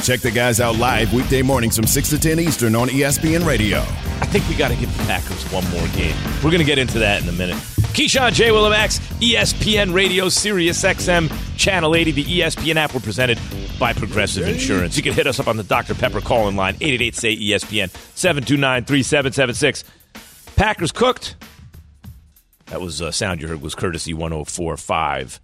Check the guys out live weekday mornings from 6 to 10 Eastern on ESPN Radio. I think we got to give the Packers one more game. We're going to get into that in a minute. Keyshawn, J. Willimax, ESPN Radio, Sirius XM, Channel 80, the ESPN app were presented by Progressive Insurance. You can hit us up on the Dr. Pepper call-in line, 888-SAY-ESPN, 729-3776. Packers cooked. That was uh, sound you heard was courtesy 104.5,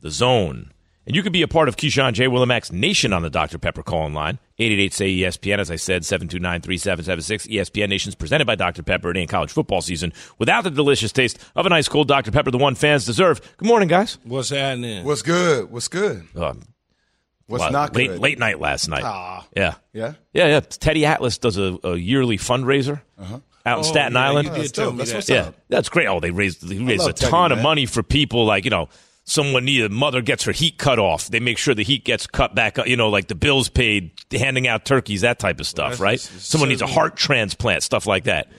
The Zone. And you can be a part of Keyshawn J. Willimax Nation on the Dr. Pepper call-in line, 888-SAY-ESPN, as I said, 729-3776. ESPN Nation's presented by Dr. Pepper. It ain't college football season without the delicious taste of an ice cold Dr. Pepper, the one fans deserve. Good morning, guys. What's happening? What's good? What's good? Um, What's well, not late, good? Late night last night. Ah. Yeah. Yeah. Yeah, yeah. Teddy Atlas does a, a yearly fundraiser out in Oh, Staten yeah, Island. you did That's tell That's that. what's Yeah, up. that's great. Oh, they raised he raised love a Teddy, ton of man. money for people like you know someone need a mother gets her heat cut off. They make sure the heat gets cut back. up. You know, like the bills paid, handing out turkeys, that type of stuff, that's- right? it's Someone needs a heart transplant, stuff like that.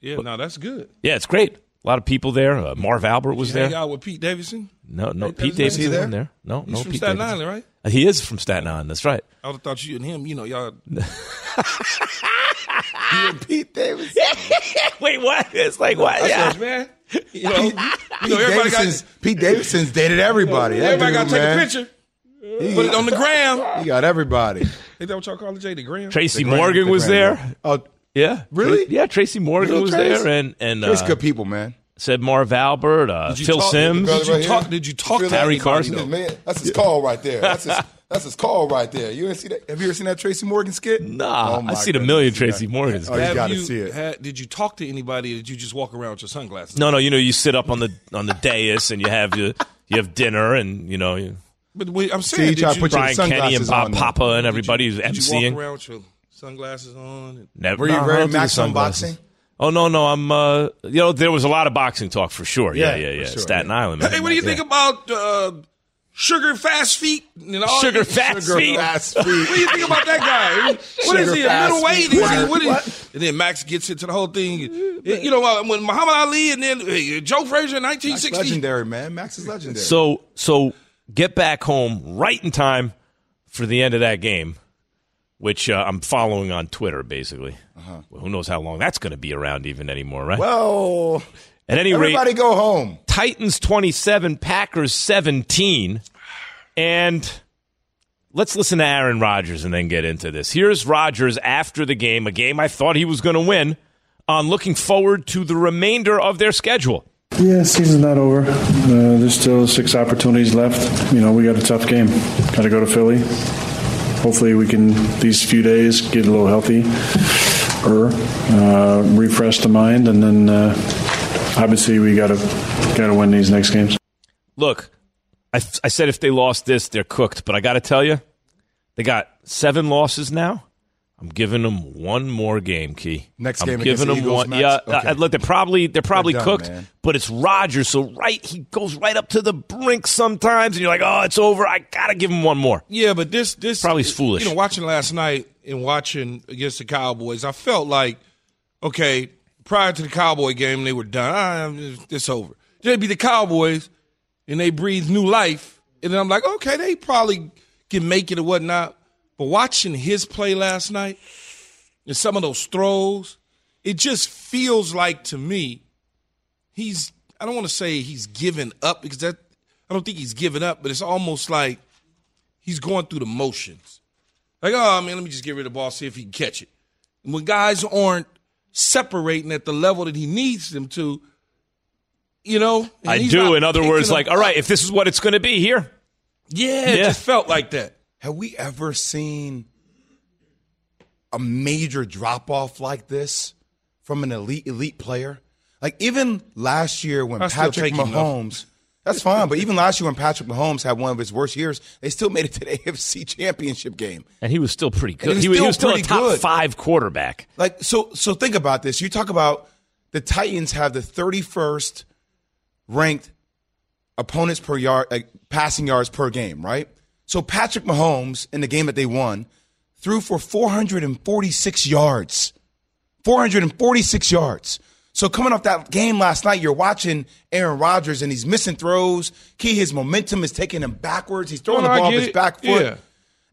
Yeah, no, that's good. Yeah, it's great. A lot of people there. Uh, Marv Albert was Hang there. out with Pete Davidson. No, no, Pete Davidson, Davidson is he wasn't there? there. No, He's no, from Pete Staten Davidson. Island, right? He is from Staten Island. That's right. I would have thought you and him, you know, y'all. You and Pete Davis. Wait, what? It's like what? That's Yeah. us, man. You know, you Pete, know everybody Davidson's, got, Pete Davidson's dated everybody. That everybody got to take a picture, put it on the gram. He got everybody. Ain't that what y'all call it, Jay? The gram. Tracy The grand- Morgan the was grand- there. Oh, Yeah, Really? Yeah, Tracy Morgan Real was Trace? there, and and Trace uh, good people, man. said Marv Albert, uh, Did you Phil talk- Simms. Did you Right talk? here. Did you talk to that? Harry Carson? Man, that's his call right there. That's his. That's his call right there. You ain't see that? Have you ever seen that Tracy Morgan skit? Nah, Oh, I see seen a goodness. million Yeah. Tracy Morgans. Oh, you got to you see it. had- did you talk to anybody? Or did you just walk around with your sunglasses? No, no, you know, you sit up on the on the dais and you have your you have dinner, and you know, you, But wait, I'm See, saying, you try did you, put your Brian Kenny and sunglasses Bob Papa and did everybody you, who's did you walk around with your sunglasses on? Never, Were you no, I very don't max on boxing? Oh no, no, I'm. uh You know, there was a lot of boxing talk for sure. Yeah, Yeah, yeah, yeah. sure, Staten yeah. Island. Man. hey, what do you think about uh, Sugar Fast Feet? And all Sugar Fast Sugar Feet? fast What do you think about that guy? What is Sugar he? A Fast middleweight? Feet. Is he, What? what is, What? And then Max gets into the whole thing. You know, uh, when Muhammad Ali and then Joe Frazier in Max 1960. legendary, man. Max is legendary. So, so get back home right in time for the end of that game, which uh, I'm following on Twitter, basically. Well, who knows how long that's going to be around even anymore, right? well, At any rate, everybody go home. Titans 27, Packers 17. And let's listen to Aaron Rodgers and then get into this. Here's Rodgers after the game, a game I thought he was going to win, on looking forward to the remainder of their schedule. Yeah, season's not over. Uh, there's still six opportunities left. You know, we got a tough game. Got to go to Philly. Hopefully, we can these few days get a little healthy, or uh, refresh the mind, and then uh, obviously we got to got to win these next games. Look, I, I said if they lost this, they're cooked. But I got to tell you, they got seven losses now. I'm giving them one more game, Key. Next I'm game against giving them Eagles, one. Max? Yeah, Okay. uh, look, they're probably they're probably done, cooked, man. but it's Rodgers, so right he goes right up to the brink sometimes, and you're like, oh, it's over. I gotta give him one more. Yeah, but this this Probably is foolish. You know, watching last night and watching against the Cowboys, I felt like okay, prior to the Cowboy game, they were done. Ah, it's over. They'd be the Cowboys, and they breathe new life, and then I'm like, okay, they probably can make it or whatnot. But watching his play last night and some of those throws, it just feels like to me he's. I don't want to say he's given up because that I don't think he's given up, but it's almost like he's going through the motions. Like, oh man, let me just get rid of the ball, see if he can catch it. And when guys aren't separating at the level that he needs them to, you know, I do. In other words, like, all up. right, if this is what it's going to be here, yeah, it just felt like that. Have we ever seen a major drop off like this from an elite elite player? Like even last year when I Patrick take him. Mahomes, that's fine. But even last year when Patrick Mahomes had one of his worst years, they still made it to the AFC Championship game. and he was still pretty good. And he was was, he was still still a top good. five quarterback. Like so so think about this. You talk about the Titans have the 31st ranked opponents per yard like passing yards per game, right? So Patrick Mahomes in the game that they won threw for 446 yards. 446 yards. So coming off that game last night, you're watching Aaron Rodgers and he's missing throws. Key, his momentum is taking him backwards. He's throwing No, no, the ball get with his it. back foot. Yeah.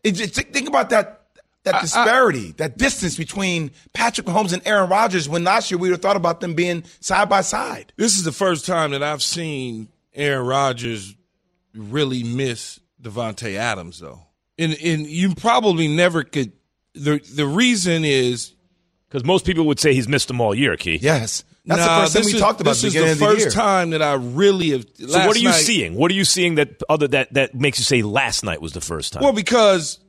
It just, think about that that disparity, that distance between Patrick Mahomes and Aaron Rodgers when last year we would have thought about them being side by side. This is the first time that I've seen Aaron Rodgers really miss Davante Adams, though. And and you probably never could. The the reason is Because most people would say he's missed them all year, Key. Yes. That's nah, the first thing this we is- talked about This the is the the first year. time that I really have. So last what are you night- seeing? What are you seeing that other that that makes you say last night was the first time? Well, because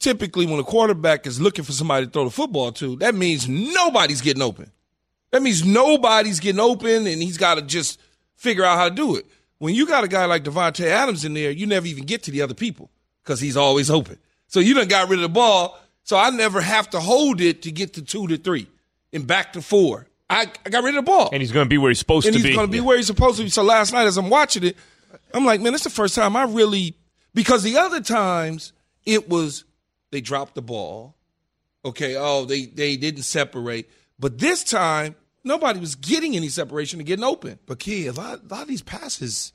typically when a quarterback is looking for somebody to throw the football to, that means nobody's getting open. That means nobody's getting open, and he's got to just figure out how to do it. When you got a guy like Davante Adams in there, you never even get to the other people because he's always open. So you done got rid of the ball. So I never have to hold it to get to two to three and back to four. I, I got rid of the ball and he's going to be where he's supposed and to be. he's going to be Yeah. where he's supposed to be. So last night, as I'm watching it, I'm like, man, this is the first time I really because the other times it was they dropped the ball, okay, oh they they didn't separate, but this time nobody was getting any separation and getting open. But Key, a lot, a lot of these passes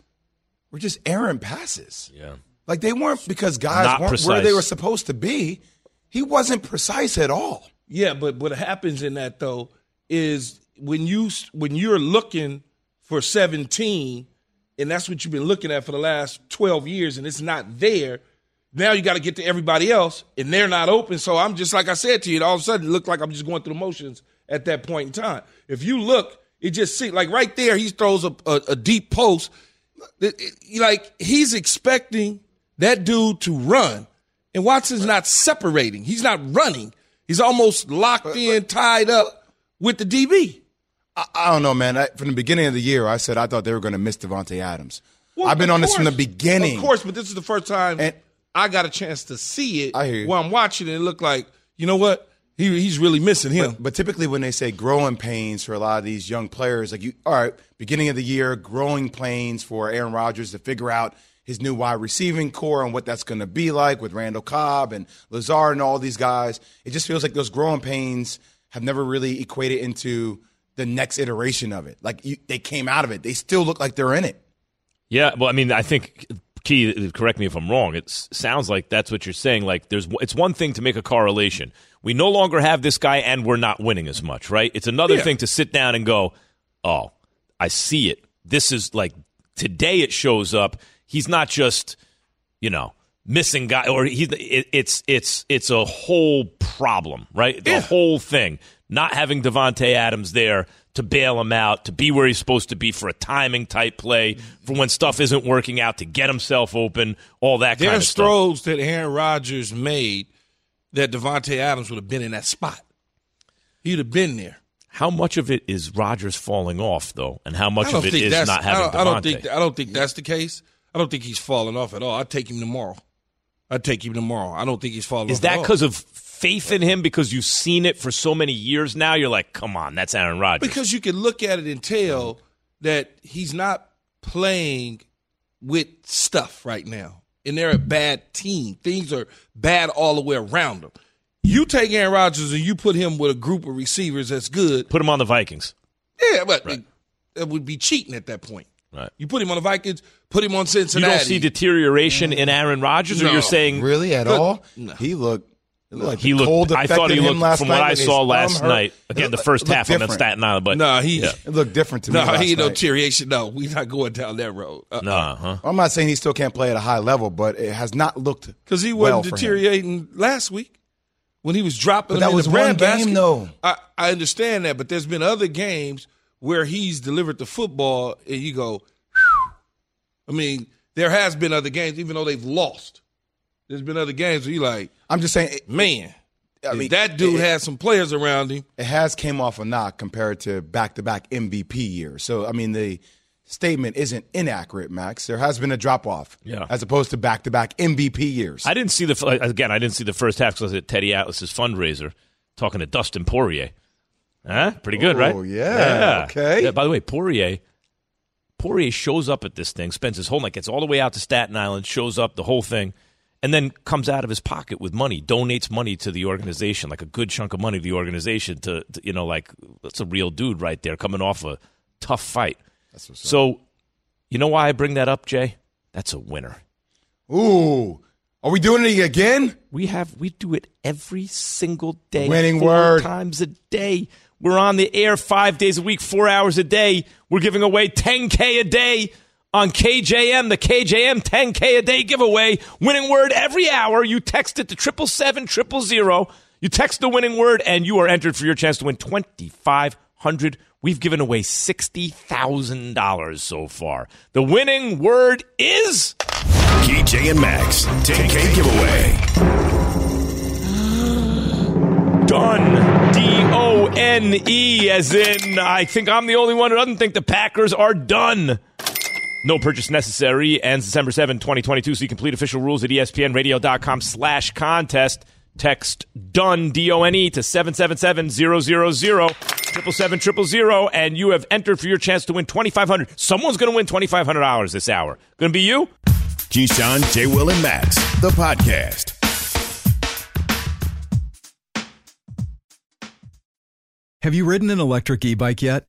were just errant passes. Yeah. Like they weren't because guys Not weren't where they were supposed to be. He wasn't precise at all. Yeah, but what happens in that though is when you when you're looking for 17, and that's what you've been looking at for the last 12 years, and it's not there. Now you got to get to everybody else, and they're not open. So I'm just like I said to you. All of a sudden it looked like I'm just going through the motions at that point in time. If you look, it just see like right there, he throws a, a, a deep post. It- it- like he's expecting that dude to run, and Watson's not separating. He's not running. He's almost locked in, tied up with the DB. I, I don't know, man. I, from the beginning of the year, I said I thought they were going to miss Davante Adams. Well, I've been on this from the beginning. Of course, but this is the first time And- I got a chance to see it. I hear you. While I'm watching it, it looked like you know what he he's really missing him. But, but typically, when they say growing pains for a lot of these young players, like you, all right, beginning of the year, growing pains for Aaron Rodgers to figure out his new wide receiving corps and what that's going to be like with Randall Cobb and Lazard and all these guys. It just feels like those growing pains have never really equated into the next iteration of it. Like you, they came out of it, they still look like they're in it. Yeah, well, I mean, I think Key, correct me if I'm wrong. It sounds like that's what you're saying. Like, there's it's one thing to make a correlation. We no longer have this guy, and we're not winning as much, right? It's another Yeah. thing to sit down and go, "Oh, I see it. This is like today. It shows up. He's not just, you know." Missing guy, or he, it, it's it's it's a whole problem, right? The Yeah. whole thing. Not having Davante Adams there to bail him out, to be where he's supposed to be for a timing type play, for when stuff isn't working out, to get himself open, all that kind of stuff. throws that Aaron Rodgers made that Davante Adams would have been in that spot. He'd have been there. How much of it is Rodgers falling off, though, and how much I of it is not I having don't, I don't think. I don't think that's the case. I don't think he's falling off at all. I'd take him tomorrow. I'd take him tomorrow. I don't think he's falling Is that because of faith in him? Because you've seen it for so many years now. You're like, come on, that's Aaron Rodgers. Because you can look at it and tell that he's not playing with stuff right now. And they're a bad team. Things are bad all the way around them. You take Aaron Rodgers and you put him with a group of receivers that's good. Put him on the Vikings. Yeah, but it, it would be cheating at that point. Right. You put him on the Vikings, put him on Cincinnati. You don't see deterioration in Aaron Rodgers, or you're saying Really, at Good. all? No. He looked. Like he looked? I thought he looked from what I saw last night. Again, the first half I'm in. Staten Island, but No, he Yeah. It looked different to me. no, last he ain't no deterioration. No, we're not going down that road. Uh, no, huh? I'm not saying he still can't play at a high level, but it has not looked Because he wasn't him. deteriorating last week. when he was dropping But that was the one game, basket. though. I, I understand that, but there's been other games where he's delivered the football and you go, "Whew." I mean, there has been other games, even though they've lost. There's been other games where you like, I'm just saying, man, I mean, that dude it- has some players around him. it has came off a knock compared to back-to-back MVP years. So, I mean, the statement isn't inaccurate, Max. There has been a drop-off Yeah. as opposed to back-to-back MVP years. I didn't see the uh, again. I didn't see the first half because I was at Teddy Atlas's fundraiser talking to Dustin Poirier. Huh? Pretty good, oh, right? Oh, yeah. Okay. Yeah. By the way, Poirier. Poirier shows up at this thing, spends his whole night, gets all the way out to Staten Island, shows up the whole thing, and then comes out of his pocket with money, donates money to the organization, like a good chunk of money to the organization. To, to you know, like that's a real dude right there, coming off a tough fight. so, you know why I bring that up, Jay? That's a winner. Ooh, are we doing it again? We have we do it every single day. Winning four word. times a day. We're on the air five days a week, four hours a day. We're giving away 10K a day on KJM, the KJM 10K a day giveaway. Winning word every hour. You text it to triple seven triple zero. You text the winning word, and you are entered for your chance to win twenty five hundred. We've given away sixty thousand dollars so far. The winning word is KJ and Max, 10K giveaway. done. D O N E, as in, I think I'm the only one who doesn't think the Packers are done. No purchase necessary. Ends December 7, 2022. See complete official rules at espnradio.com slash contest. Text DONE, D-O-N-E, to 777-000, 777 and you have entered for your chance to win 2500 Someone's going to win $2,500 this hour. Going to be you? Keyshawn, J. Will, and Max, the podcast. Have you ridden an electric e bike yet?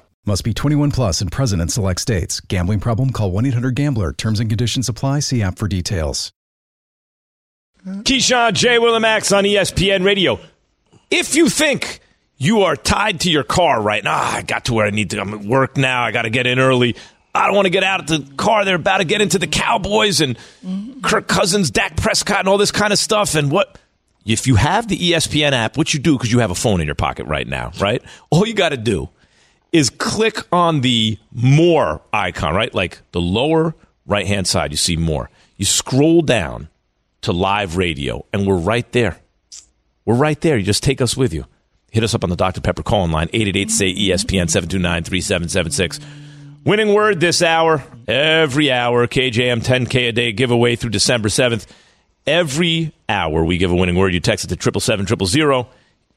Must be 21 plus and present in select states. Gambling problem? Call 1 800 Gambler. Terms and conditions apply. See app for details. Keyshawn J. Willimax on ESPN Radio. If you think you are tied to your car right now, ah, I got to where I need to. I'm at work now. I got to get in early. I don't want to get out of the car. They're about to get into the Cowboys and Kirk Cousins, Dak Prescott, and all this kind of stuff. And what? If you have the ESPN app, which you do because you have a phone in your pocket right now, right? All you got to do is click on the more icon, right? Like the lower right hand side, you see more. You scroll down to live radio, and we're right there. We're right there. You just take us with you. Hit us up on the Dr. Pepper call line, 888 say ESPN 729 3776. Winning word this hour, every hour, KJM 10K a day giveaway through December 7th. Every hour we give a winning word. You text it to 777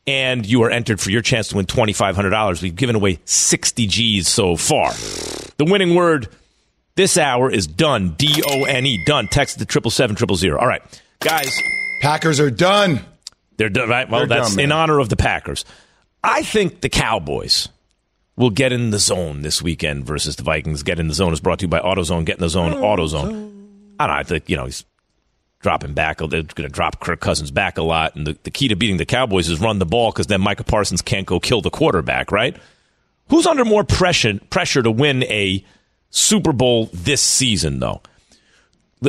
and you are entered for your chance to win $2,500. We've given away 60 G's so far. The winning word this hour is done. D O N E. Done. Text the to 777 All right, guys. Packers are done. They're done, right? Well, They're that's done, in honor of the Packers. I think the Cowboys will get in the zone this weekend versus the Vikings. Get in the zone is brought to you by AutoZone. Get in the zone, AutoZone. I don't know. I think, you know, he's dropping back. They're going to drop Kirk Cousins back a lot. And the, the key to beating the Cowboys is run the ball because then Micah Parsons can't go kill the quarterback, right? Who's under more pressure, pressure to win a Super Bowl this season, though?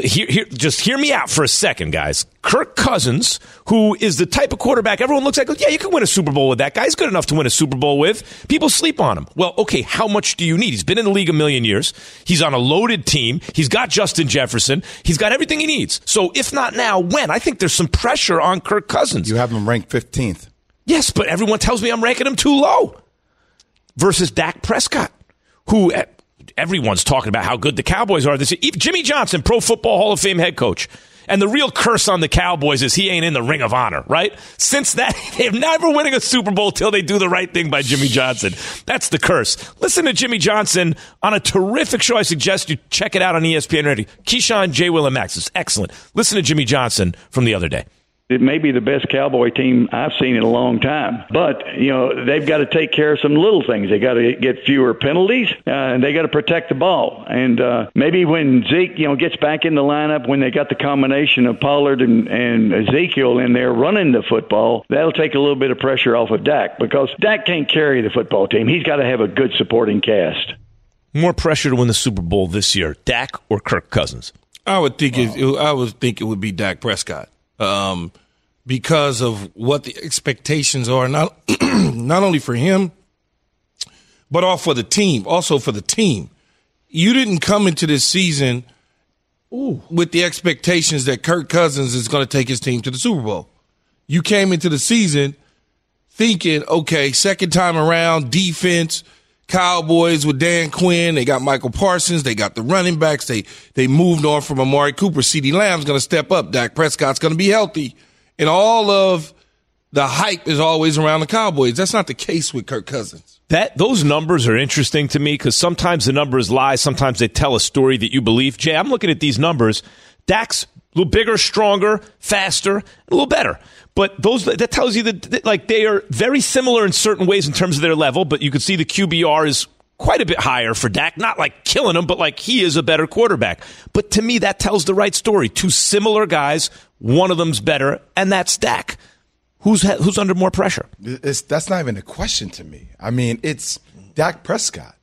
Here, here, just hear me out for a second, guys. Kirk Cousins, who is the type of quarterback everyone looks like, yeah, you can win a Super Bowl with that guy. He's good enough to win a Super Bowl with. People sleep on him. Well, okay, how much do you need? He's been in the league a million years. He's on a loaded team. He's got Justin Jefferson. He's got everything he needs. So if not now, when? I think there's some pressure on Kirk Cousins. You have him ranked 15th. Yes, but everyone tells me I'm ranking him too low. Versus Dak Prescott, who everyone's talking about how good the Cowboys are this year. Jimmy Johnson, Pro Football Hall of Fame head coach. And the real curse on the Cowboys is he ain't in the Ring of Honor, right? Since that, they've never winning a Super Bowl till they do the right thing by Jimmy Johnson. That's the curse. Listen to Jimmy Johnson on a terrific show. I suggest you check it out on ESPN Radio. Keyshawn, J. Will, and Max. is excellent. Listen to Jimmy Johnson from the other day. It may be the best Cowboy team I've seen in a long time, but you know they've got to take care of some little things. They got to get fewer penalties, uh, and they got to protect the ball. And uh, maybe when Zeke, you know, gets back in the lineup, when they got the combination of Pollard and, and Ezekiel in there running the football, that'll take a little bit of pressure off of Dak because Dak can't carry the football team. He's got to have a good supporting cast. More pressure to win the Super Bowl this year, Dak or Kirk Cousins? I would think wow. it, I would think it would be Dak Prescott um, because of what the expectations are not not only for him, but all for the team. Also for the team, you didn't come into this season Ooh. with the expectations that Kirk Cousins is going to take his team to the Super Bowl. You came into the season thinking, okay, second time around, defense. Cowboys with Dan Quinn. They got Michael Parsons. They got the running backs. They they moved on from Amari Cooper. CeeDee Lamb's going to step up. Dak Prescott's going to be healthy. And all of the hype is always around the Cowboys. That's not the case with Kirk Cousins. That those numbers are interesting to me because sometimes the numbers lie. Sometimes they tell a story that you believe. Jay, I'm looking at these numbers. Dak's a little bigger, stronger, faster, a little better. But those that tells you that, like they are very similar in certain ways in terms of their level. But you can see the QBR is quite a bit higher for Dak. Not like killing him, but like he is a better quarterback. But to me, that tells the right story. Two similar guys, one of them's better, and that's Dak. Who's who's under more pressure? It's, that's not even a question to me. I mean, it's Dak Prescott.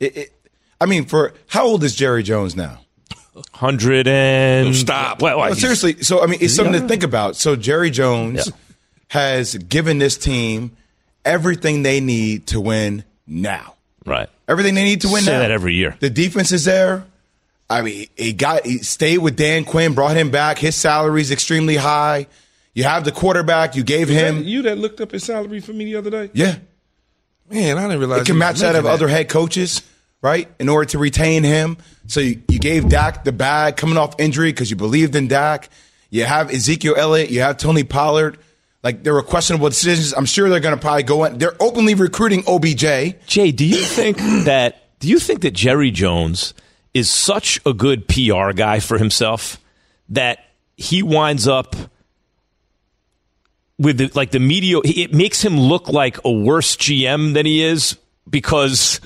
It, it, I mean, for how old is Jerry Jones now? Hundred and stop. Well, well, seriously. So I mean, it's something to think about. So Jerry Jones yeah. has given this team everything they need to win now. Right. Everything they need to win Say now. that every year. The defense is there. I mean, he got he stayed with Dan Quinn, brought him back. His salary is extremely high. You have the quarterback. You gave him. That you that looked up his salary for me the other day. Yeah. Man, I didn't realize it can match that of that. other head coaches, right? In order to retain him, so you, you gave Dak the bag coming off injury because you believed in Dak. You have Ezekiel Elliott. You have Tony Pollard. Like there were questionable decisions. I'm sure they're going to probably go in. They're openly recruiting OBJ. Jay, do you think that? Do you think that Jerry Jones is such a good PR guy for himself that he winds up with the, like the media? It makes him look like a worse GM than he is because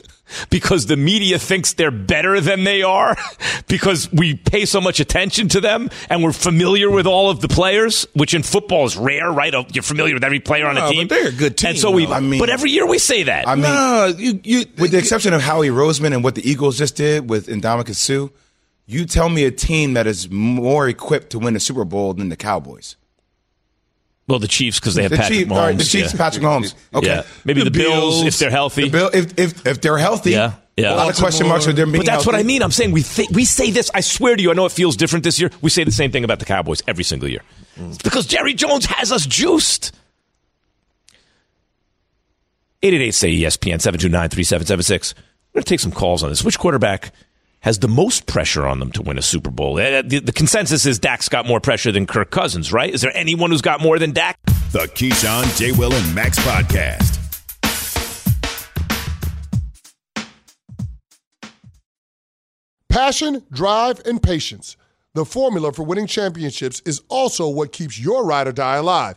because the media thinks they're better than they are because we pay so much attention to them and we're familiar with all of the players, which in football is rare, right? Oh, you're familiar with every player on a team. they're a good team. And so we, I mean, but every year we say that. I mean, no, you, you, with the exception of Howie Roseman and what the Eagles just did with Ndamukong Suh, you tell me a team that is more equipped to win a Super Bowl than the Cowboys. Well, the Chiefs because they have the Patrick Chief, Mahomes. Right, the Chiefs, yeah. Patrick Mahomes. Okay, yeah. maybe the, the Bills, Bills, if they're healthy. The Bill, if, if if they're healthy, yeah. Yeah. A lot of question marks with them But that's healthy. what I mean. I'm saying we th- we say this. I swear to you, I know it feels different this year. We say the same thing about the Cowboys every single year. It's because Jerry Jones has us juiced. 888 say ESPN 729 3776. We're going to take some calls on this. Which quarterback has the most pressure on them to win a Super Bowl? Uh, the, the consensus is Dak's got more pressure than Kirk Cousins, right? Is there anyone who's got more than Dak? The Keyshawn, J. Will, and Max podcast. Passion, drive, and patience. The formula for winning championships is also what keeps your ride or die alive.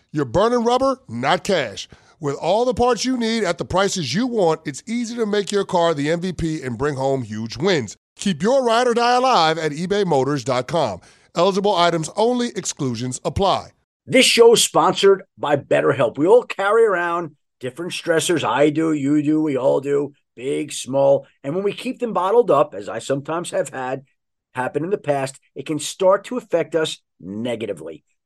you're burning rubber, not cash. With all the parts you need at the prices you want, it's easy to make your car the MVP and bring home huge wins. Keep your ride or die alive at ebaymotors.com. Eligible items only, exclusions apply. This show is sponsored by BetterHelp. We all carry around different stressors. I do, you do, we all do, big, small. And when we keep them bottled up, as I sometimes have had happen in the past, it can start to affect us negatively.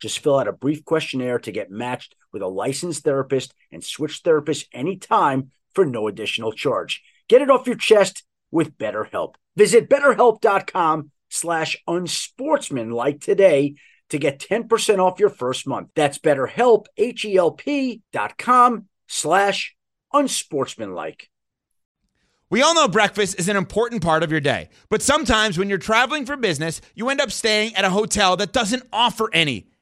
Just fill out a brief questionnaire to get matched with a licensed therapist and switch therapists anytime for no additional charge. Get it off your chest with BetterHelp. Visit betterhelp.com slash unsportsmanlike today to get 10% off your first month. That's betterhelp, H-E-L-P dot com slash unsportsmanlike. We all know breakfast is an important part of your day, but sometimes when you're traveling for business, you end up staying at a hotel that doesn't offer any.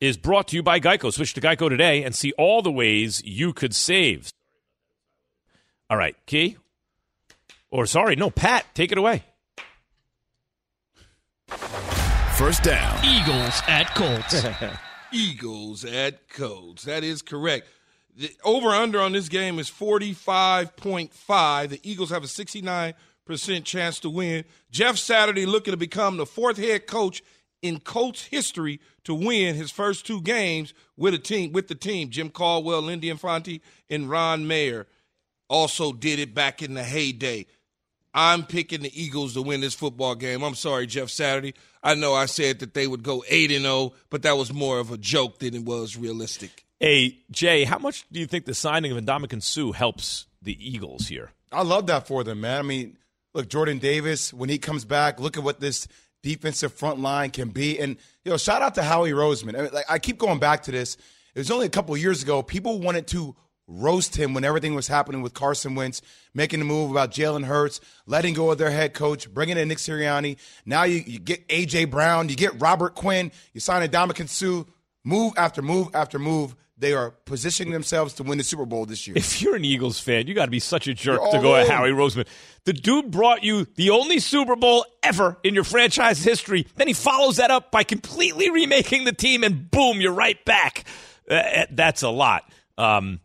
is brought to you by Geico. Switch to Geico today and see all the ways you could save. All right, Key. Or sorry, no, Pat, take it away. First down. Eagles at Colts. Eagles at Colts. That is correct. The over under on this game is 45.5. The Eagles have a 69% chance to win. Jeff Saturday looking to become the fourth head coach in Colts history to win his first two games with a team with the team. Jim Caldwell, Lindy Infante, and Ron Meyer also did it back in the heyday. I'm picking the Eagles to win this football game. I'm sorry, Jeff Saturday. I know I said that they would go 8 and 0, but that was more of a joke than it was realistic. Hey, Jay, how much do you think the signing of Ndamukong Suh helps the Eagles here? I love that for them, man. I mean, look, Jordan Davis, when he comes back, look at what this defensive front line can be. And, you know, shout out to Howie Roseman. I, mean, like, I keep going back to this. It was only a couple years ago. People wanted to roast him when everything was happening with Carson Wentz, making the move about Jalen Hurts, letting go of their head coach, bringing in Nick Sirianni. Now you, you get A.J. Brown, you get Robert Quinn, you sign a Ndamukong Suh, move after move after move. They are positioning themselves to win the Super Bowl this year. If you're an Eagles fan, you got to be such a jerk to go at. Howie Roseman. The dude brought you the only Super Bowl ever in your franchise history. Then he follows that up by completely remaking the team, and boom, you're right back. Uh, that's a lot. Um,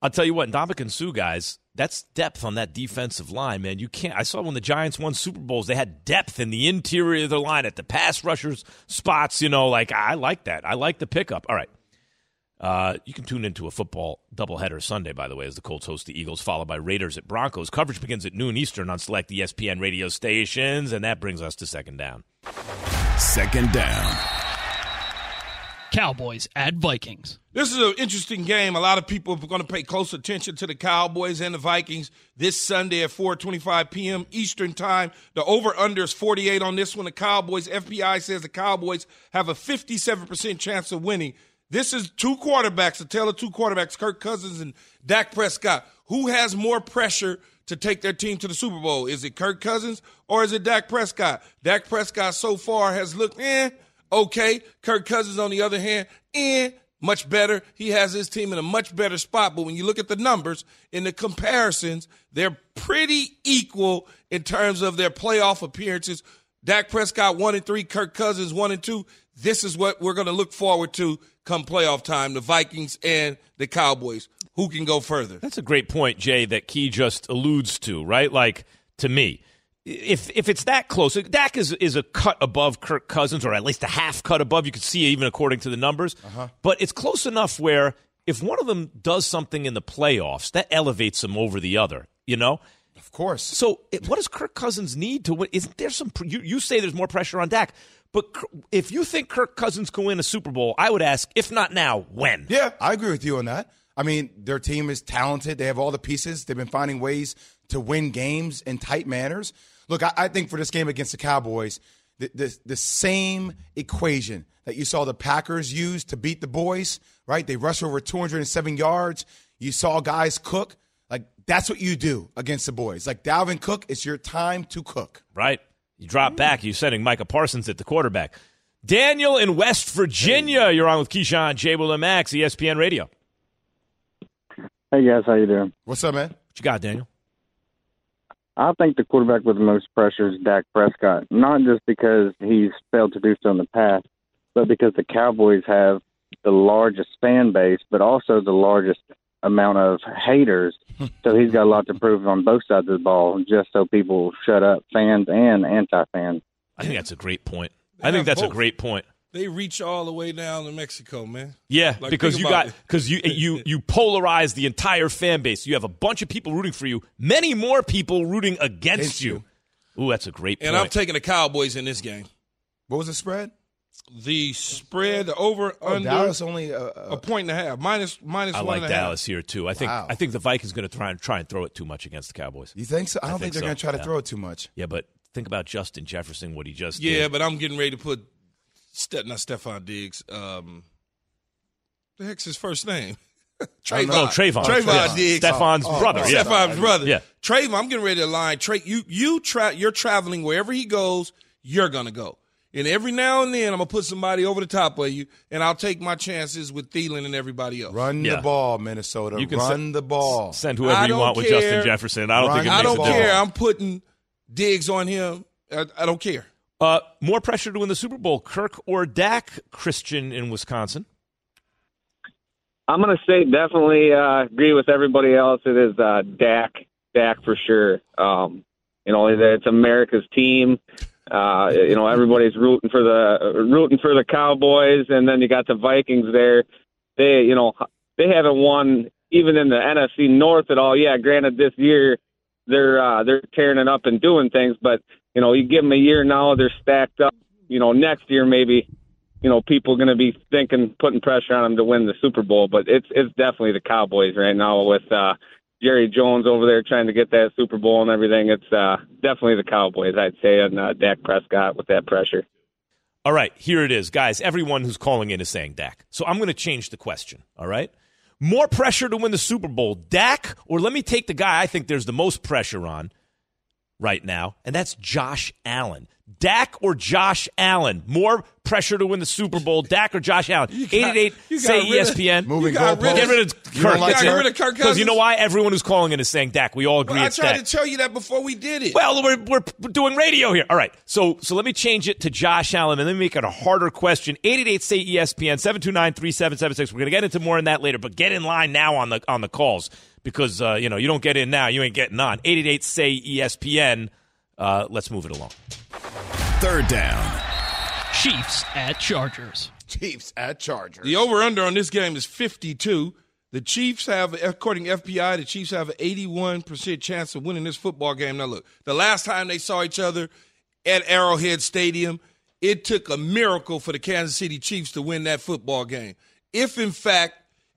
I'll tell you what, Ndamukong Suh guys, that's depth on that defensive line, man. You can't. I saw when the Giants won Super Bowls, they had depth in the interior of their line at the pass rushers spots. You know, like I like that. I like the pickup. All right. Uh, you can tune into a football doubleheader Sunday, by the way, as the Colts host the Eagles, followed by Raiders at Broncos. Coverage begins at noon Eastern on select ESPN radio stations, and that brings us to second down. Second down. Cowboys at Vikings. This is an interesting game. A lot of people are going to pay close attention to the Cowboys and the Vikings this Sunday at 4:25 p.m. Eastern Time. The over/under is 48 on this one. The Cowboys FPI says the Cowboys have a 57% chance of winning. This is two quarterbacks, a tale of two quarterbacks, Kirk Cousins and Dak Prescott. Who has more pressure to take their team to the Super Bowl? Is it Kirk Cousins or is it Dak Prescott? Dak Prescott so far has looked eh, okay. Kirk Cousins, on the other hand, eh, much better. He has his team in a much better spot. But when you look at the numbers in the comparisons, they're pretty equal in terms of their playoff appearances. Dak Prescott one and three, Kirk Cousins one and two. This is what we're going to look forward to come playoff time: the Vikings and the Cowboys. Who can go further? That's a great point, Jay, that Key just alludes to, right? Like to me, if if it's that close, Dak is is a cut above Kirk Cousins, or at least a half cut above. You can see even according to the numbers. Uh-huh. But it's close enough where if one of them does something in the playoffs, that elevates them over the other. You know. Of course. So, it, what does Kirk Cousins need to win? Isn't there some? You, you say there's more pressure on Dak, but if you think Kirk Cousins can win a Super Bowl, I would ask, if not now, when? Yeah, I agree with you on that. I mean, their team is talented. They have all the pieces. They've been finding ways to win games in tight manners. Look, I, I think for this game against the Cowboys, the, the, the same equation that you saw the Packers use to beat the boys, right? They rush over 207 yards. You saw guys cook. Like, that's what you do against the boys. Like, Dalvin Cook, it's your time to cook. Right. You drop mm. back. You're sending Micah Parsons at the quarterback. Daniel in West Virginia. You're on with Keyshawn, J. Will and Max, ESPN Radio. Hey guys, how you doing? What's up, man? What you got, Daniel? I think the quarterback with the most pressure is Dak Prescott, not just because he's failed to do so in the past, but because the Cowboys have the largest fan base, but also the largest amount of haters. so he's got a lot to prove on both sides of the ball, just so people shut up, fans and anti-fans. I think that's a great point. I think that's a great point. They reach all the way down to Mexico, man. Yeah, Like, because you got because you you you polarize the entire fan base. You have a bunch of people rooting for you, many more people rooting against Against you. Ooh, that's a great And point. I'm taking the Cowboys in this game. What was the spread? The spread, the over Oh, under Dallas only uh, a point and a half, minus minus I one like and a half. Dallas here too. I think Wow. I think the Vikings going to try and try and throw it too much against the Cowboys. You think so? I don't think, they're so, going to try to yeah. throw it too much. Yeah, but think about Justin Jefferson, what he just did. Yeah, did. but I'm getting ready to put Ste- not Stefon Diggs. Um, the heck's his first name? Trevon. Oh, Trevon. Trevon Trevon. Diggs. Stefon's brother, yeah. Stefon's brother. Yeah. Trevon. I'm getting ready to line. Trey, you you tra- You're traveling wherever he goes. You're gonna go. And every now and then, I'm gonna put somebody over the top of you, and I'll take my chances with Thielen and everybody else. Run Yeah. the ball, Minnesota. You can Run send- the ball. Send whoever I you don't want with. Justin Jefferson. I don't think it Run I don't a difference. care. I'm putting Diggs on him. I, I don't care. Uh, more pressure to win the Super Bowl, Kirk or Dak? Christian in Wisconsin. I'm going to say definitely uh, agree with everybody else. It is uh, Dak, Dak for sure. Um, you know, it's America's team. Uh, you know, everybody's rooting for the rooting for the Cowboys, and then you got the Vikings there. They, you know, they haven't won even in the NFC North at all. Yeah, granted, this year they're uh, they're tearing it up and doing things, but you know, you give them a year now, they're stacked up. You know, next year maybe you know, people are going to be thinking, putting pressure on them to win the Super Bowl. But it's it's definitely the Cowboys right now with uh, Jerry Jones over there trying to get that Super Bowl and everything. It's uh, definitely the Cowboys, I'd say, and uh, Dak Prescott with that pressure. All right, here it is, guys. Everyone who's calling in is saying Dak. So I'm going to change the question. All right, more pressure to win the Super Bowl, Dak, or let me take the guy I think there's the most pressure on right now, and that's Josh Allen. Dak or Josh Allen? More pressure to win the Super Bowl, Dak or Josh Allen? got- 888 you got say rid of- ESPN. Moving You got rid goalposts. Get rid of You Kirk. don't like got rid of Kirk Because you know why? Everyone who's calling in is saying Dak. We all agree Well, I it's tried Dak. to tell you that before we did it. Well, we're, we're doing radio here. All right. So so let me change it to Josh Allen and let me make it a harder question. 888 say ESPN 729-3776. We're going to get into more on that later, but get in line now on the on the calls because uh, you know, you don't get in now, you ain't getting on. 888 say ESPN. Uh, let's move it along. Third down. Chiefs at Chargers. Chiefs at Chargers. The over under on this game is 52. The Chiefs have, according to FPI, the Chiefs have an 81% chance of winning this football game. Now, look, the last time they saw each other at Arrowhead Stadium, it took a miracle for the Kansas City Chiefs to win that football game. If, in fact,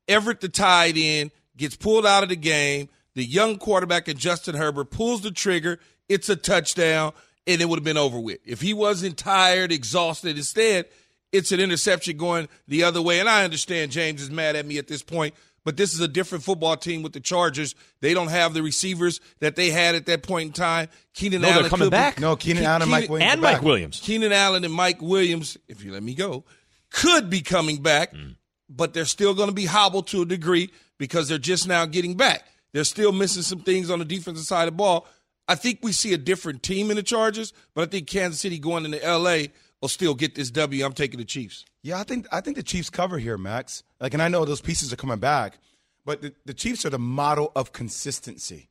Everett, the tight end, gets pulled out of the game, the young quarterback and Justin Herbert pulls the trigger, it's a touchdown, and it would have been over with. If he wasn't tired, exhausted, instead, it's an interception going the other way. And I understand James is mad at me at this point, but this is a different football team with the Chargers. They don't have the receivers that they had at that point in time. Keenan No, they're Allen coming could be- back. No, Keenan Ke- Allen and Mike Williams. and Mike. Williams. Keenan Allen and Mike Williams, if you let me go, could be coming back. Mm. but they're still going to be hobbled to a degree because they're just now getting back. They're still missing some things on the defensive side of the ball. I think we see a different team in the Chargers, but I think Kansas City going into LA will still get this W. I'm taking the Chiefs. Yeah, I think I think the Chiefs cover here, Max. Like, and I know those pieces are coming back, but the, the Chiefs are the model of consistency,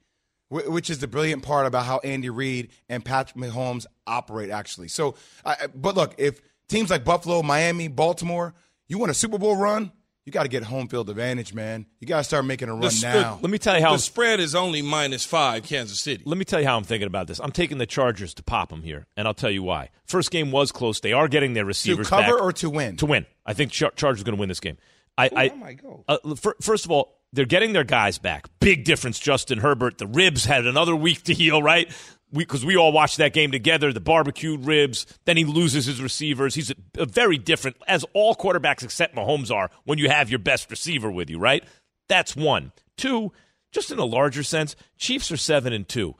which is the brilliant part about how Andy Reid and Patrick Mahomes operate. Actually, so, I, but look, if teams like Buffalo, Miami, Baltimore, you want a Super Bowl run, you got to get home field advantage, man. You got to start making a run The- now. Let me tell you how the spread is only minus five, Kansas City. Let me tell you how I'm thinking about this. I'm taking the Chargers to pop them here, and I'll tell you why. First game was close. They are getting their receivers to cover back. or to win? To win. I think Char- Chargers going to win this game. I, I, might go. Uh, fir- first of all, they're getting their guys back. Big difference. Justin Herbert. The ribs had another week to heal, right? Because we, all watched that game together. The barbecued ribs. Then he loses his receivers. He's a, a very different, as all quarterbacks except Mahomes are, when you have your best receiver with you, right? That's one. Two, just in a larger sense, Chiefs are seven and two.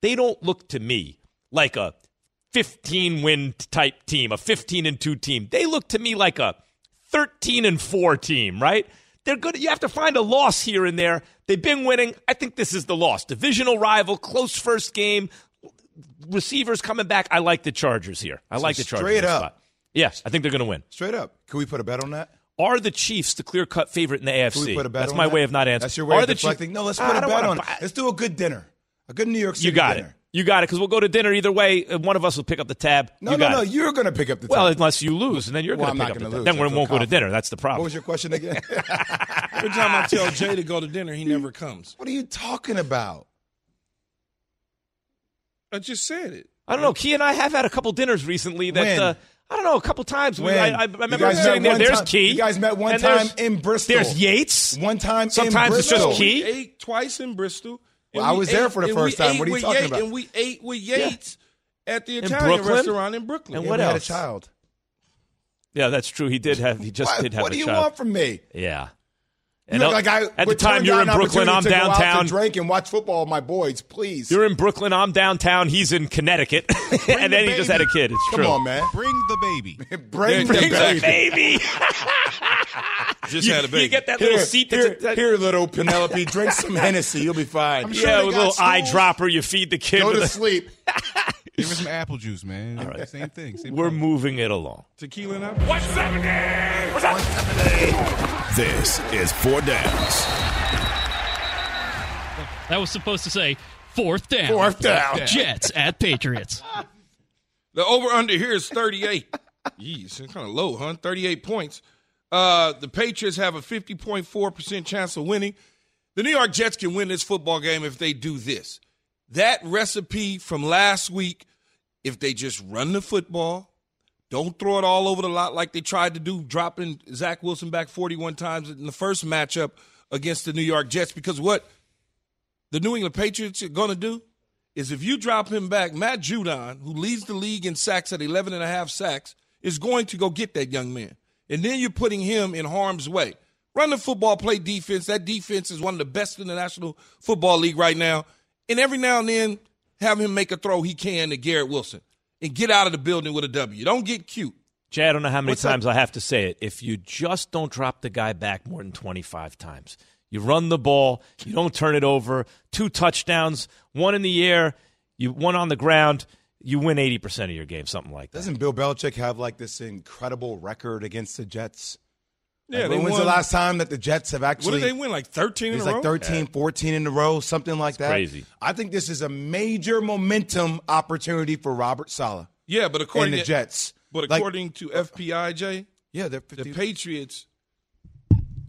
They don't look to me like a 15 win type team, a 15 and 2 team. They look to me like a 13 and 4 team, right? They're good. You have to find a loss here and there. They've been winning. I think this is the loss. Divisional rival, close first game, receivers coming back. I like the Chargers here. I So like the Chargers. straight up. spot. Yes, I think they're going to win. Straight up, can we put a bet on that? Are the Chiefs the clear cut favorite in the AFC? Can we put a bet That's on my that? way of not answering. That's your way Are of the Chiefs- deflecting. No, let's put a don't bet on it. buy- Let's do a good dinner, a good New York City You got dinner. it. You got it. Because we'll go to dinner either way. One of us will pick up the tab. No, you no, got no. it. You're going to pick up the. Tab. Well, unless you lose, and then you're Well, going to not pick up gonna the lose. tab. Then we won't go to dinner. That's the problem. What was your question again? Every time I tell Jay to go to dinner, he never comes. what are you talking about? I just said it. I don't know. Key and I have had a couple dinners recently that When? uh, I don't know. A couple times. We, When? I, I You remember guys met sitting there. There's time- Key. You guys met one time in Bristol. There's Yates. One time. Sometimes in it's just Bristol. Key. We ate twice in Bristol. Well, and I we was there for the first time. ate What are you talking Yates- about? And we ate with Yates at the Italian Brooklyn? restaurant in Brooklyn. And Yeah, what we had a else? child. Yeah, that's true. He did have. He just What, did have what do you child. want from me? Yeah. You And look uh, like I at the would time you're in Brooklyn. I'm opportunity to go out downtown. to drink and watch football with my boys. Please. You're in Brooklyn. I'm downtown. He's in Connecticut, and then he just had a kid. It's Come true. on, man. Bring the baby. Bring Yeah, the exactly. baby. Baby. Just you, had a baby. You get that Here, little seat. here, That's a, here, little Penelope. Drink some Hennessy. You'll be fine. sure yeah, with a little eye schools. dropper. You feed the kid. Go to a- sleep. Give her some apple juice, man. All right. Same thing. Same We're problem. moving it along. Tequila now? This is Four Downs. That was supposed to say fourth down. Fourth down. Jets at Patriots. The over under here is 38. Jeez, it's kind of low, huh? 38 points. Uh, the Patriots have a 50.4% chance of winning. The New York Jets can win this football game if they do this. That recipe from last week, if they just run the football, don't throw it all over the lot like they tried to do, dropping Zach Wilson back 41 times in the first matchup against the New York Jets. Because what the New England Patriots are going to do is if you drop him back, Matt Judon, who leads the league in sacks at 11 and a half sacks, is going to go get that young man. And then you're putting him in harm's way. Run the football, play defense. That defense is one of the best in the National Football League right now. And every now and then, have him make a throw he can to Garrett Wilson and get out of the building with a W. Don't get cute. Jay, I don't know how many What's that? times I have to say it. If you just don't drop the guy back more than 25 times, you run the ball, you don't turn it over, two touchdowns, one in the air, you one on the ground, you win 80% of your game, something like that. Doesn't Bill Belichick have like this incredible record against the Jets? Yeah, Like, they when was the last time that the Jets have actually? What did they win? Like 13 in It's a like row? 13, 14 in a row, something like that. crazy. I think this is a major momentum opportunity for Robert Saleh Yeah, but according and the to Jets. But Like- according to FPI, Jay, yeah, they're the Patriots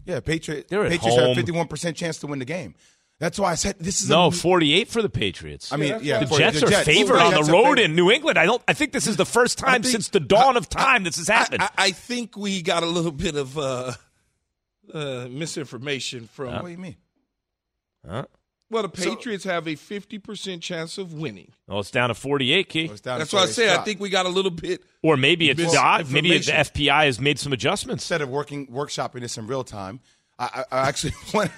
yeah, Patriot, They're at Patriots have home. fifty one percent chance to win the game. That's why I said this is No, A, 48 for the Patriots. I mean, yeah, the for Jets are favored The on the road in New England. I don't. I think this is the first time think- since the dawn of time this has happened. I, I think we got a little bit of uh, uh, misinformation from. What do you mean? Huh? Well, the Patriots have a 50% chance of winning. Well, it's down to 48, Key. It's down That's what I 48 said. I think we got a little bit. Or maybe it's not. Maybe the Misinformation. FPI has made some adjustments. instead of working workshopping this in real time, I, I, actually want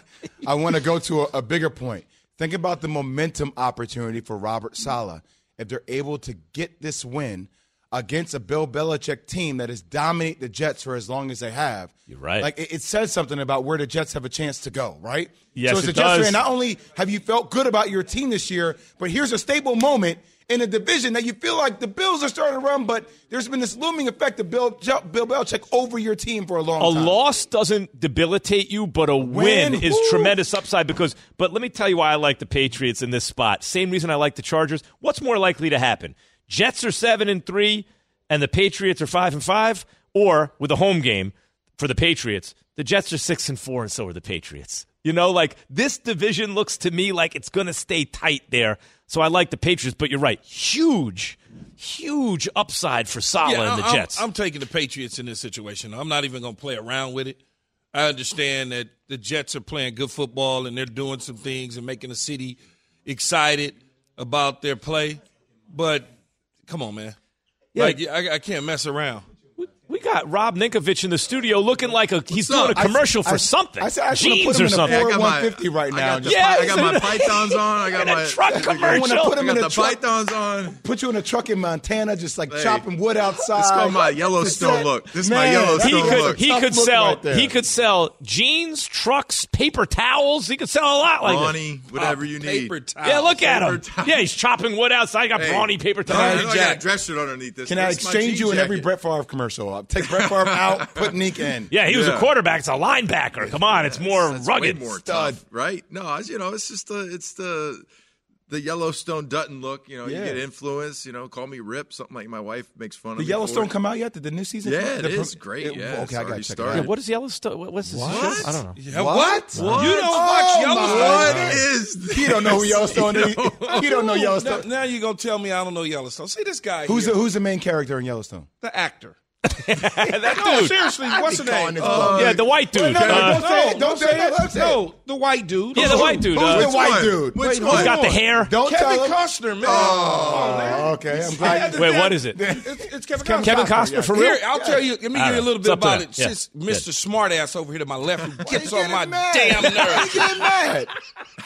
I want to go to a, a bigger point. Think about the momentum opportunity for Robert Saleh if they're able to get this win against a Bill Belichick team that has dominated the Jets for as long as they have. You're right. Like it, it says something about where the Jets have a chance to go, right? Yes, so as it a Jets does. fan, not only have you felt good about your team this year, but here's a stable moment in a division that you feel like the Bills are starting to run, but there's been this looming effect of Bill, Bill Belichick over your team for a long a time. A loss doesn't debilitate you, but a win, win is tremendous upside because, but let me tell you why I like the Patriots in this spot. Same reason I like the Chargers. What's more likely to happen? Jets are seven and three, and the Patriots are five and five, or with a home game for the Patriots, the Jets are six and four, and so are the Patriots. You know, like this division looks to me like it's going to stay tight there. So I like the Patriots, but you're right. Huge, huge upside for Saleh yeah, and the I'm, Jets. I'm taking the Patriots in this situation. I'm not even going to play around with it. I understand that the Jets are playing good football and they're doing some things and making the city excited about their play. But come on, man. Yeah. Like I, I can't mess around. We got Rob Ninkovich in the studio looking like a he's doing a commercial I, for I, something. I, I, I jeans or something. I got 150 right now. I got, yeah, I got my pythons on. I got my truck commercial. I want to put him in the pythons on. Put you in a truck in Montana, just like hey, chopping wood outside. This is called my Yellowstone look. This is my Yellowstone he could, look. He could sell. Right he could sell jeans, trucks, paper towels. He could sell a lot like Brawny, this. whatever oh, you need. Paper towels. Yeah, look at him. Yeah, he's chopping wood outside. I got brawny paper towels. I got dress shirt underneath this. Can I exchange you in every Brett Favre commercial? Take Brett Favre out. Put Neek in. Yeah, he was yeah. a quarterback. It's a linebacker. Come on, it's more That's rugged, more stud, tough, right? No, you know, it's just the it's the the Yellowstone Dutton look. You know, you get influence. You know, call me Rip, something like my wife makes fun of. The Yellowstone come out yet? Did the new season? Yeah, it the, is great. It, okay, I got to yeah, What is Yellowstone? What, what's this? What? Show? I don't know. Yeah, what? what? You don't oh, watch Yellowstone? What is? This? He don't know who Yellowstone is. he don't know Yellowstone. Now, you are gonna tell me I don't know Yellowstone? See this guy. Who's the, who's the main character in Yellowstone? The actor. that dude. seriously, what's the name? Uh, yeah, the white dude. No, no, uh, don't say it. Don't say it. No, the white dude. Yeah, the white dude. Who's uh, the white dude? Which one? He's got the hair. Don't Kevin Costner, man. Oh, man. okay. I'm glad. Wait, what is it? It's Kevin Costner. Kevin Costner for real. I'll tell you. Let me give you a little bit about it. Since Mr. Smartass over here to my left who gets on my damn nerves. Getting mad.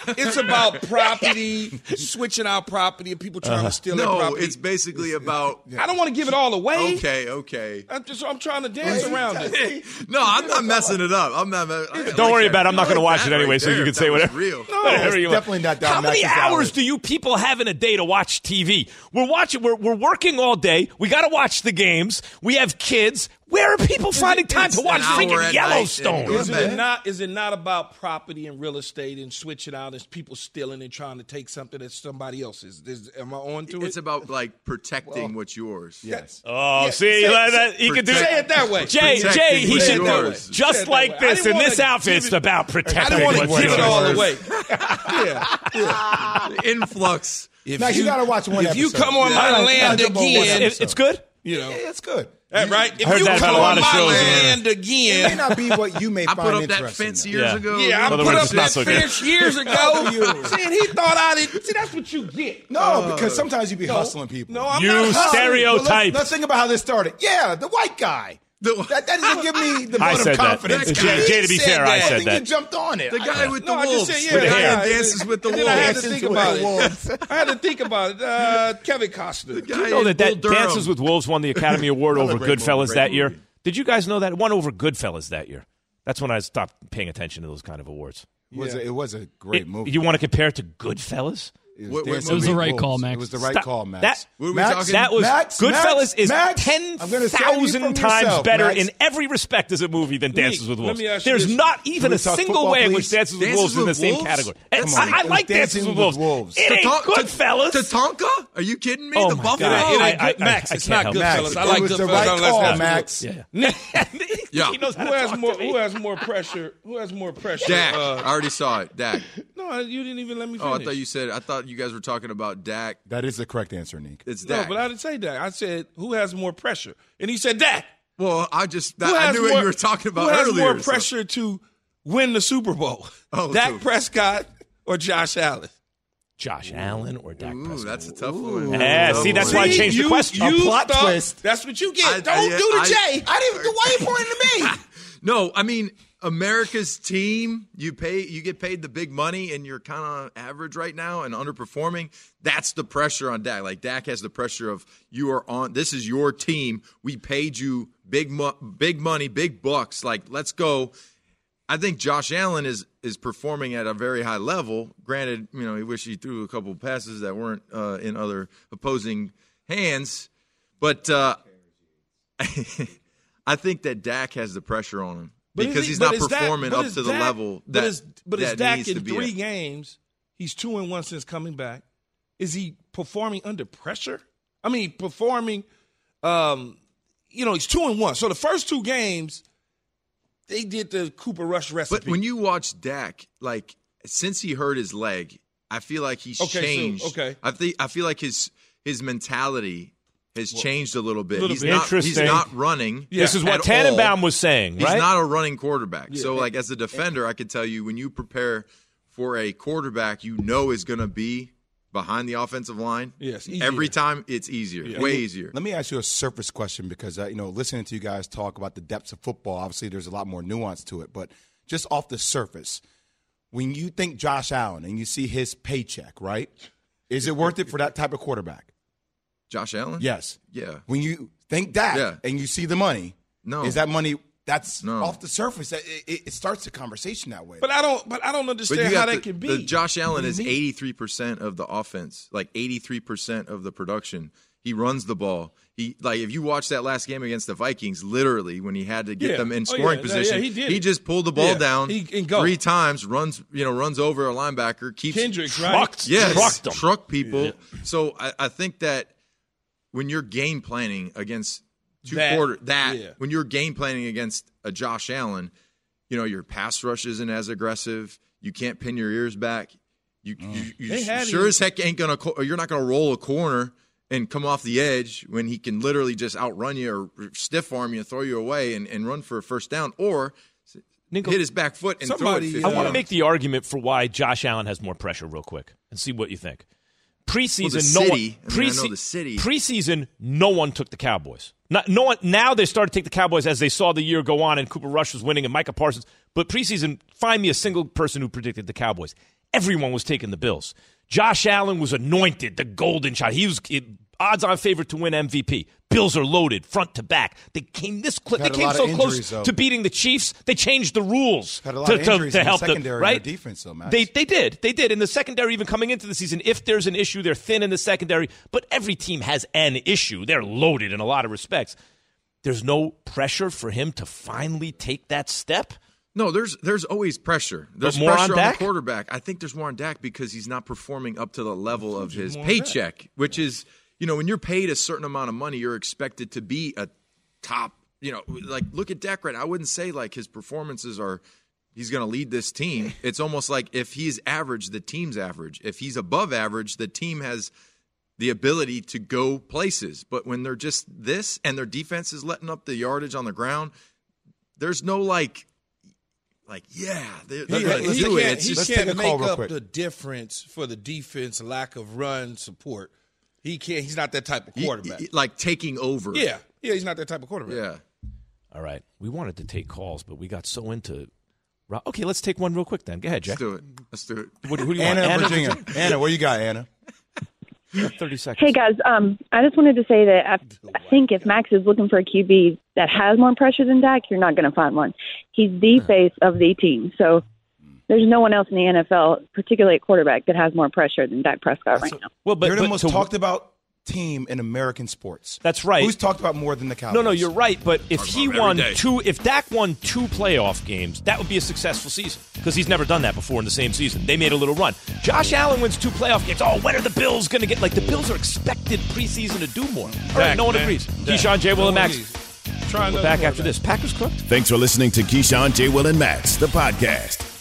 It's about property, switching our property, and people trying to uh-huh. steal. No, it's basically about. I don't want to give it all away. Okay, okay. I'm just I'm trying to dance around it. no, I'm not messing it up. I'm not. Don't like worry that. about. it. I'm not going to watch it anyway, right so you can say whatever. Real. No, whatever you definitely not. How many hours do you people have in a day to watch TV? We're watching. We're we're working all day. We got to watch the games. We have kids. Where are people is finding it, time to watch freaking Yellowstone? Is it, not, is it not about property and real estate and switching out and people stealing and trying to take something that's somebody else's? Is, am I on to it? It's about like protecting well, what's yours. Yes. Oh, yes. see, say, like that, he can do say it that way. Jay, Jay, he should yours. just like this in this outfit. It's about protecting. I didn't want to give it all away. yeah, yeah. Influx. If now you, you gotta watch one. If episode. you come on yeah. my land again, it's good. You know, yeah, it's good. Right? If heard you that about a lot of shows, land again, it may not be what you may I find put up that fence years yeah. ago. Yeah, I put words, up that so fence years ago. see, saying he thought I did. See, that's what you get. No, uh, because sometimes you be no, hustling people. No, I'm you not stereotype. Let's, let's, think about how this started. Yeah, the white guy. The, that, that doesn't give me the I vote of confidence. That. Yeah, Jay, to be fair, that. I said that. You jumped on it. The guy with the no, wolves. Said, yeah, with the hair. dances with the wolves. I had to think about it. I had to think about it. Uh, Kevin Costner. Do you know that, that Dances with Wolves won the Academy Award over Goodfellas that year? Did you guys know that? It won over Goodfellas that year. That's when I stopped paying attention to those kind of awards. Yeah. It was a, it was a great it, movie. You want to compare it to Goodfellas? It was, it was the right call, Max. It was the right Stop. call, Max. That, we Max that was Max, Goodfellas Max, is Max, ten thousand times yourself, better in every respect as a movie than Dances with Wolves. There's this. not even a single way in which Dances with Wolves is in the same category. I, like Dances with Wolves. It ain't Goodfellas. Tatanka? Are you kidding me? Oh The Buffalo. Max. It's not Goodfellas. I like Goodfellas. It was the right call, Max. Yeah. He knows who has more? Who has more pressure? Who has more pressure? Dak. Uh, I already saw it. Dak. No, you didn't even let me. Finish. Oh, I thought you said. I thought you guys were talking about Dak. That is the correct answer, Nick. It's Dak. No, but I didn't say Dak. I said who has more pressure, and he said Dak. Well, I just I, I knew more, what you were talking about. Who has earlier, more pressure so. to win the Super Bowl? Oh, Dak. Prescott or Josh Allen? Josh Allen or Dak Ooh, Prescott? That's a tough one. Yeah, see, that's why I changed the question. A plot thought, twist. That's what you get. I, Don't I, do the Jay. didn't. Why are you pointing to me? no, I mean America's team. You pay. You get paid the big money, and you're kind of average right now and underperforming. That's the pressure on Dak. Like Dak has the pressure of you are on. This is your team. We paid you big, mo- big money, big bucks. Like let's go. I think Josh Allen is is performing at a very high level. Granted, you know, he wish he threw a couple passes that weren't uh, in other opposing hands, but uh, I think that Dak has the pressure on him But because he- he's not is Dak- performing up to the Dak- level but that, is, but is Dak in three at. games? He's two and one since coming back. Is he performing under pressure? I mean, performing. Um, you know, he's two and one. So the first two games, they did the Cooper Rush recipe. But when you watch Dak, like since he hurt his leg, I feel like he's Okay, so- changed. okay. I think I feel like his his mentality has changed a little bit. Little he's bit. not he's not running. This is what at Tannenbaum all. was saying, Right? He's not a running quarterback. So like as a defender, I could tell you when you prepare for a quarterback you know is going to be behind the offensive line. Yes, every time it's easier, Let way easier. Let me ask you a surface question because uh, you know, listening to you guys talk about the depths of football, obviously there's a lot more nuance to it. But just off the surface, when you think Josh Allen and you see his paycheck, right? Is it worth it for that type of quarterback? Josh Allen? Yes. Yeah. When you think that Yeah. and you see the money, No. is that money that's No. off the surface? It, it, it starts the conversation that way. but I don't. But I don't understand how got that can be. the Josh Allen is eighty three percent of the offense, like eighty three percent of the production. He runs the ball. He like if you watch that last game against the Vikings, literally when he had to get Yeah. them in Oh, scoring yeah. position, Yeah, he did it. just pulled the ball Yeah. down He three times, runs you know runs over a linebacker, keeps Kendricks, right? Trucked. yes, truck people. So I, I think that when you're game planning against two That- quarter that yeah. when you're game planning against a Josh Allen, you know your pass rush isn't as aggressive. You can't pin your ears back. You, oh. you, you They sure him- as heck ain't gonna. You're not gonna roll a corner and come off the edge when he can literally just outrun you or stiff arm you, throw you away, and, and run for a first down, or Nico, hit his back foot and somebody, throw it. Uh, I want to make the argument for why Josh Allen has more pressure real quick and see what you think. Preseason, Well, no city, one. I mean, I know the city. Preseason, no one took the Cowboys. Not, no one. Now they started to take the Cowboys as they saw the year go on, and Cooper Rush was winning, and Micah Parsons. But preseason, find me a single person who predicted the Cowboys. Everyone was taking the Bills. Josh Allen was anointed the golden child. He was it, odds-on favorite to win MVP. Bills are loaded front to back. They came this close. They came so injuries, close though. to beating the Chiefs. They changed the rules Had a lot to, to- to in the help them. secondary and Right? their defense, though, Max. They they did. They did. In the secondary, even coming into the season, if there's an issue, they're thin in the secondary. But every team has an issue. They're loaded in a lot of respects. There's no pressure for him to finally take that step. No, there's there's always pressure. There's more on pressure on, Dak? the quarterback. I think there's more on Dak because he's not performing up to the level of his more on Dak. paycheck, which is you know when you're paid a certain amount of money, you're expected to be a top. You know, like look at Dak right. now. I wouldn't say like his performances are. He's going to lead this team. It's almost like if he's average, the team's average. If he's above average, the team has the ability to go places. But when they're just this and their defense is letting up the yardage on the ground, there's no like, like yeah, they're, He, they're he gonna do it. can't, It's he just- can't take a call make real up quick. the difference for the defense lack of run support. He can't. He's not that type of y- quarterback. y- like taking over. yeah, yeah, he's not that type of quarterback. yeah. All right. We wanted to take calls, but we got so into. Okay, let's take one real quick then. Go ahead, Jack. Let's do it. Let's do it. What, who do you Anna, want? in Virginia. Anna, what you got, Anna? 30 seconds. Hey guys, um, I just wanted to say that I, I think if Max is looking for a QB that has more pressure than Dak, you're not going to find one. He's the face of the team, so there's no one else in the NFL, particularly at quarterback, that has more pressure than Dak Prescott right now. Well, but, They're the but most to- talked about team in American sports. That's right. Who's talked about more than the Cowboys? No, no, you're right. But if Talk he about 'em every won two, if Dak won two playoff games, that would be a successful season because he's never done that before in the same season. They made a little run. Josh Allen wins two playoff games. Oh, when are the Bills going to get? Like the Bills are expected preseason to do more. All right, no one man. agrees. Dak. Keyshawn, J. Will, No and Max. agrees. We're back after man. this. Packers cooked. Thanks for listening to Keyshawn, J. Will, and Max, the podcast.